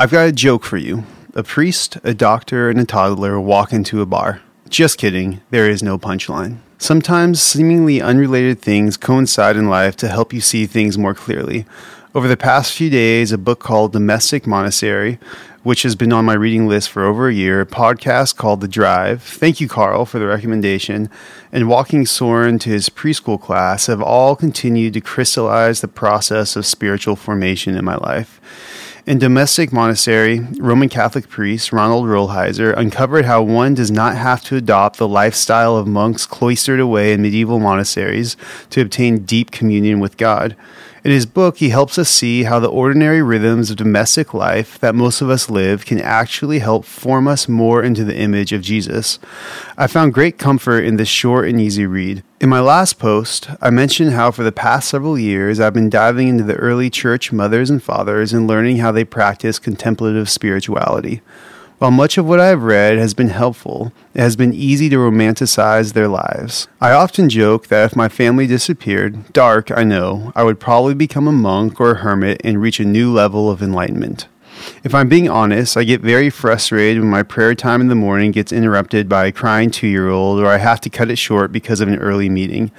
I've got a joke for you. A priest, a doctor, and a toddler walk into a bar. Just kidding, there is no punchline. Sometimes seemingly unrelated things coincide in life to help you see things more clearly. Over the past few days, a book called Domestic Monastery, which has been on my reading list for over a year, a podcast called The Drive, thank you, Carl, for the recommendation, and walking Soren to his preschool class have all continued to crystallize the process of spiritual formation in my life. In Domestic Monastery, Roman Catholic priest Ronald Rolheiser uncovered how one does not have to adopt the lifestyle of monks cloistered away in medieval monasteries to obtain deep communion with God. In his book, he helps us see how the ordinary rhythms of domestic life that most of us live can actually help form us more into the image of Jesus. I found great comfort in this short and easy read. In my last post, I mentioned how for the past several years I've been diving into the early church mothers and fathers and learning how they practice contemplative spirituality. While much of what I have read has been helpful, it has been easy to romanticize their lives. I often joke that if my family disappeared, dark, I know, I would probably become a monk or a hermit and reach a new level of enlightenment. If I'm being honest, I get very frustrated when my prayer time in the morning gets interrupted by a crying two year old or I have to cut it short because of an early meeting.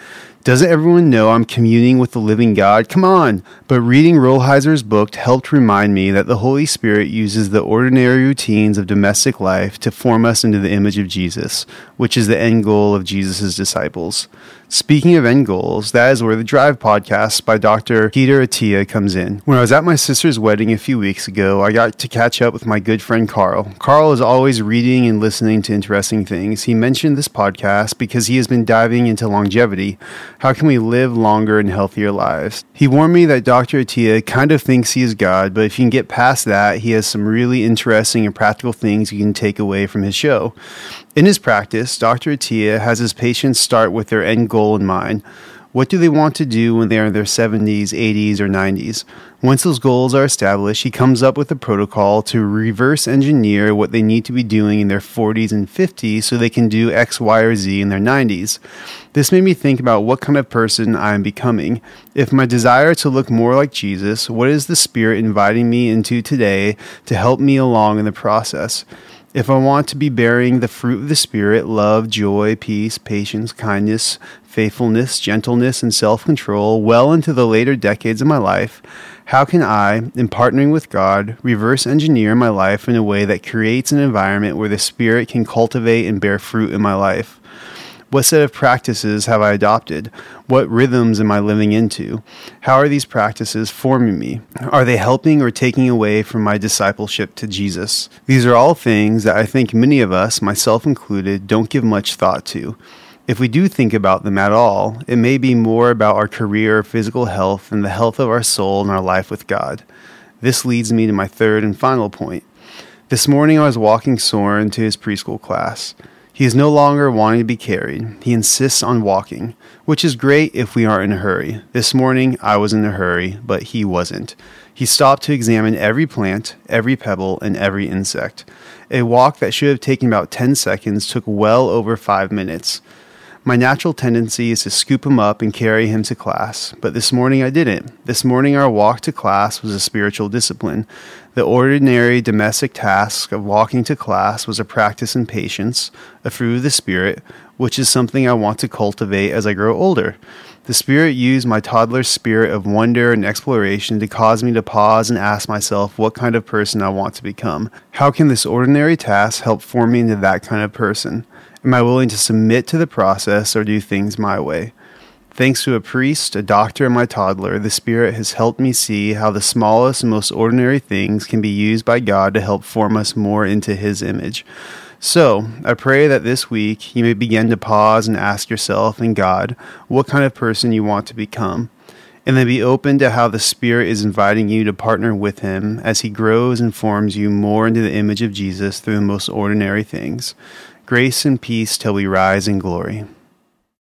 Doesn't everyone know I'm communing with the living God? Come on! But reading Rolheiser's book helped remind me that the Holy Spirit uses the ordinary routines of domestic life to form us into the image of Jesus, which is the end goal of Jesus' disciples. Speaking of end goals, that is where the Drive podcast by Dr. Peter Attia comes in. When I was at my sister's wedding a few weeks ago, I got to catch up with my good friend Carl. Carl is always reading and listening to interesting things. He mentioned this podcast because he has been diving into longevity. How can we live longer and healthier lives? He warned me that Dr. Attia kind of thinks he is God, but if you can get past that, he has some really interesting and practical things you can take away from his show. In his practice, Dr. Attia has his patients start with their end goal in mind. What do they want to do when they are in their 70s, 80s, or 90s? Once those goals are established, he comes up with a protocol to reverse engineer what they need to be doing in their 40s and 50s so they can do X, Y, or Z in their 90s. This made me think about what kind of person I am becoming. If my desire to look more like Jesus, what is the Spirit inviting me into today to help me along in the process? If I want to be bearing the fruit of the Spirit love, joy, peace, patience, kindness, faithfulness, gentleness, and self control well into the later decades of my life, how can I, in partnering with God, reverse engineer my life in a way that creates an environment where the Spirit can cultivate and bear fruit in my life? What set of practices have I adopted? What rhythms am I living into? How are these practices forming me? Are they helping or taking away from my discipleship to Jesus? These are all things that I think many of us, myself included, don't give much thought to. If we do think about them at all, it may be more about our career physical health than the health of our soul and our life with God. This leads me to my third and final point. This morning I was walking Soren to his preschool class. He is no longer wanting to be carried. He insists on walking, which is great if we aren't in a hurry. This morning, I was in a hurry, but he wasn't. He stopped to examine every plant, every pebble, and every insect. A walk that should have taken about 10 seconds took well over five minutes. My natural tendency is to scoop him up and carry him to class, but this morning I didn't. This morning our walk to class was a spiritual discipline. The ordinary domestic task of walking to class was a practice in patience, a fruit of the Spirit, which is something I want to cultivate as I grow older. The Spirit used my toddler's spirit of wonder and exploration to cause me to pause and ask myself what kind of person I want to become. How can this ordinary task help form me into that kind of person? Am I willing to submit to the process or do things my way? Thanks to a priest, a doctor, and my toddler, the Spirit has helped me see how the smallest and most ordinary things can be used by God to help form us more into His image. So, I pray that this week you may begin to pause and ask yourself and God what kind of person you want to become, and then be open to how the Spirit is inviting you to partner with Him as He grows and forms you more into the image of Jesus through the most ordinary things grace and peace till we rise in glory.